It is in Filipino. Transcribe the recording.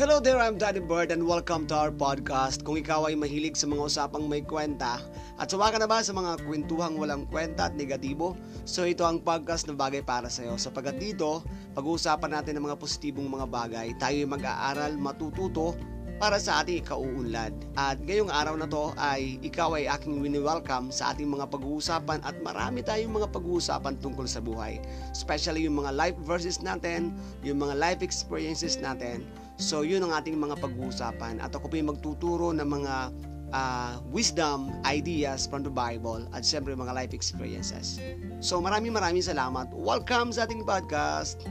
Hello there, I'm Daddy Bird and welcome to our podcast. Kung ikaw ay mahilig sa mga usapang may kwenta at sumaka na ba sa mga kwentuhang walang kwenta at negatibo, so ito ang podcast na bagay para sa iyo. Sapagat dito, pag-uusapan natin ng mga positibong mga bagay, tayo ay mag-aaral, matututo para sa ating ikauunlad. At ngayong araw na to ay ikaw ay aking wini-welcome sa ating mga pag-uusapan at marami tayong mga pag-uusapan tungkol sa buhay. Especially yung mga life verses natin, yung mga life experiences natin. So yun ang ating mga pag-uusapan at ako po yung magtuturo ng mga uh, wisdom, ideas from the Bible at siyempre mga life experiences. So maraming maraming salamat. Welcome sa ating podcast.